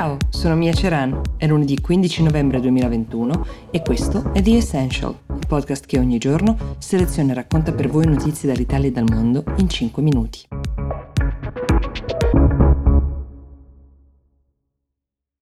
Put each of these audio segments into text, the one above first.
Ciao, sono Mia Ceran, è lunedì 15 novembre 2021 e questo è The Essential, il podcast che ogni giorno seleziona e racconta per voi notizie dall'Italia e dal mondo in 5 minuti.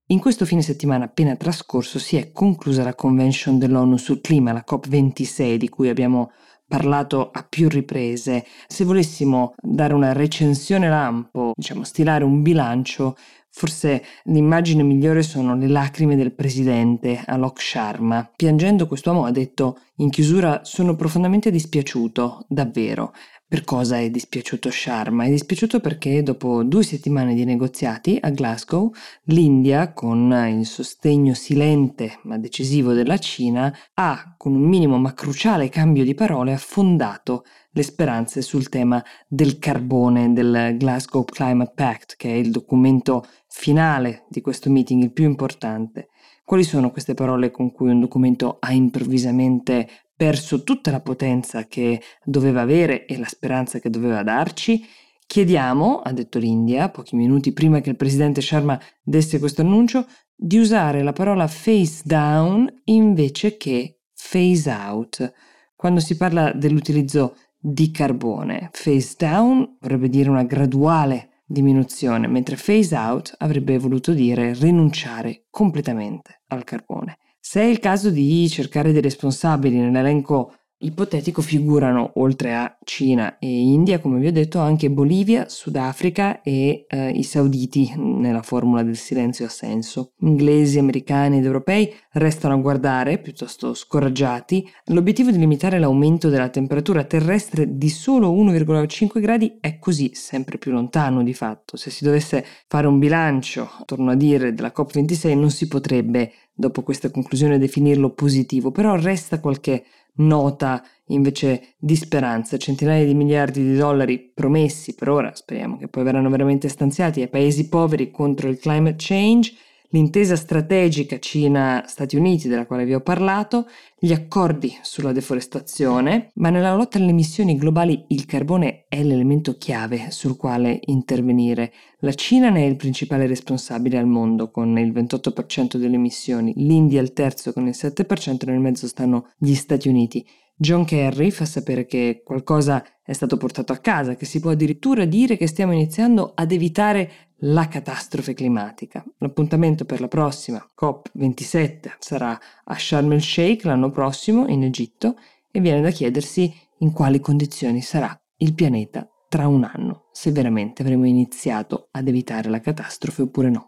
In questo fine settimana appena trascorso si è conclusa la convention dell'ONU sul clima, la COP26, di cui abbiamo parlato a più riprese. Se volessimo dare una recensione lampo, diciamo stilare un bilancio, Forse l'immagine migliore sono le lacrime del presidente Alok Sharma. Piangendo quest'uomo ha detto in chiusura sono profondamente dispiaciuto, davvero. Per cosa è dispiaciuto Sharma? È dispiaciuto perché dopo due settimane di negoziati a Glasgow, l'India, con il sostegno silente ma decisivo della Cina, ha, con un minimo ma cruciale cambio di parole, affondato le speranze sul tema del carbone del Glasgow Climate Pact, che è il documento finale di questo meeting, il più importante. Quali sono queste parole con cui un documento ha improvvisamente perso tutta la potenza che doveva avere e la speranza che doveva darci? Chiediamo, ha detto l'India, pochi minuti prima che il presidente Sharma desse questo annuncio, di usare la parola face down invece che phase out. Quando si parla dell'utilizzo di carbone. Phase down vorrebbe dire una graduale diminuzione, mentre phase out avrebbe voluto dire rinunciare completamente al carbone. Se è il caso di cercare dei responsabili nell'elenco ipotetico figurano, oltre a Cina e India, come vi ho detto, anche Bolivia, Sudafrica e eh, i sauditi nella formula del silenzio assenso. Inglesi, americani ed europei restano a guardare, piuttosto scoraggiati. L'obiettivo di limitare l'aumento della temperatura terrestre di solo 1,5 gradi è così sempre più lontano di fatto. Se si dovesse fare un bilancio, torno a dire, della COP26 non si potrebbe dopo questa conclusione definirlo positivo, però resta qualche nota invece di speranza, centinaia di miliardi di dollari promessi per ora, speriamo che poi verranno veramente stanziati ai paesi poveri contro il climate change l'intesa strategica Cina-Stati Uniti della quale vi ho parlato, gli accordi sulla deforestazione, ma nella lotta alle emissioni globali il carbone è l'elemento chiave sul quale intervenire. La Cina ne è il principale responsabile al mondo con il 28% delle emissioni, l'India il terzo con il 7% e nel mezzo stanno gli Stati Uniti. John Kerry fa sapere che qualcosa è stato portato a casa, che si può addirittura dire che stiamo iniziando ad evitare la catastrofe climatica. L'appuntamento per la prossima COP27 sarà a Sharm el Sheikh l'anno prossimo in Egitto e viene da chiedersi in quali condizioni sarà il pianeta tra un anno, se veramente avremo iniziato ad evitare la catastrofe oppure no.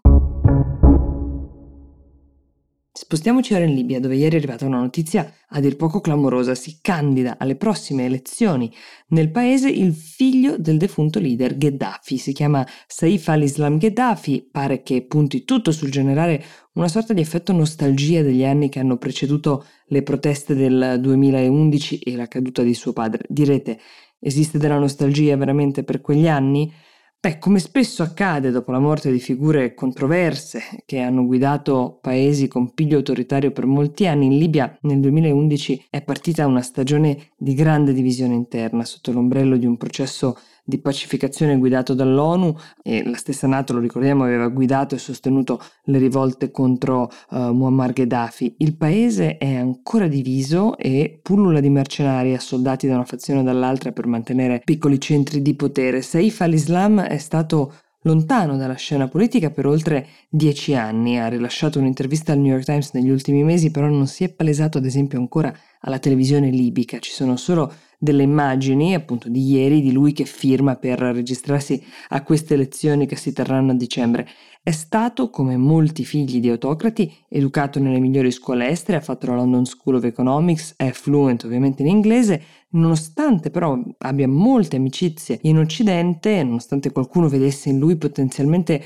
Spostiamoci ora in Libia, dove ieri è arrivata una notizia a dir poco clamorosa. Si candida alle prossime elezioni nel paese il figlio del defunto leader Gheddafi. Si chiama Saif al-Islam Gheddafi. Pare che punti tutto sul generare una sorta di effetto nostalgia degli anni che hanno preceduto le proteste del 2011 e la caduta di suo padre. Direte, esiste della nostalgia veramente per quegli anni? Beh, come spesso accade dopo la morte di figure controverse che hanno guidato paesi con piglio autoritario per molti anni, in Libia nel 2011 è partita una stagione di grande divisione interna sotto l'ombrello di un processo di pacificazione guidato dall'ONU e la stessa Nato, lo ricordiamo, aveva guidato e sostenuto le rivolte contro uh, Muammar Gheddafi. Il paese è ancora diviso e pullula di mercenari assoldati da una fazione o dall'altra per mantenere piccoli centri di potere. Saif al-Islam è stato lontano dalla scena politica per oltre dieci anni. Ha rilasciato un'intervista al New York Times negli ultimi mesi, però non si è palesato ad esempio ancora alla televisione libica. Ci sono solo delle immagini, appunto di ieri, di lui che firma per registrarsi a queste elezioni che si terranno a dicembre. È stato, come molti figli di autocrati, educato nelle migliori scuole estere, ha fatto la London School of Economics, è fluent ovviamente in inglese, nonostante però abbia molte amicizie in Occidente, nonostante qualcuno vedesse in lui potenzialmente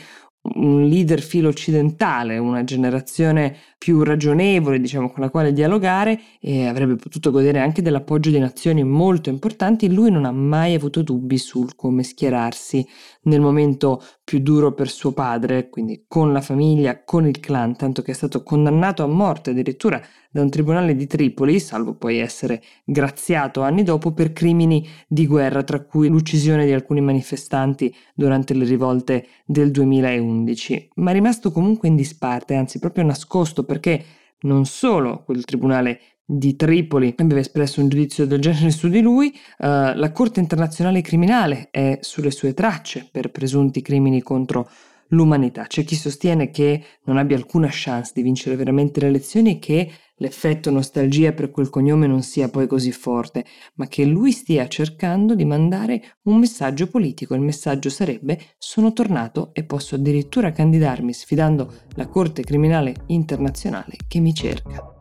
un leader filo occidentale, una generazione più ragionevole, diciamo, con la quale dialogare e avrebbe potuto godere anche dell'appoggio di nazioni molto importanti, lui non ha mai avuto dubbi sul come schierarsi nel momento più duro per suo padre, quindi con la famiglia, con il clan, tanto che è stato condannato a morte addirittura da un tribunale di Tripoli, salvo poi essere graziato anni dopo per crimini di guerra, tra cui l'uccisione di alcuni manifestanti durante le rivolte del 2011, ma è rimasto comunque in disparte, anzi proprio nascosto perché non solo quel tribunale di Tripoli aveva espresso un giudizio del genere su di lui, uh, la Corte internazionale criminale è sulle sue tracce per presunti crimini contro l'umanità. C'è chi sostiene che non abbia alcuna chance di vincere veramente le elezioni e che l'effetto nostalgia per quel cognome non sia poi così forte, ma che lui stia cercando di mandare un messaggio politico. Il messaggio sarebbe sono tornato e posso addirittura candidarmi sfidando la Corte Criminale Internazionale che mi cerca.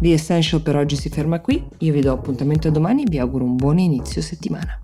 The Essential per oggi si ferma qui, io vi do appuntamento a domani e vi auguro un buon inizio settimana.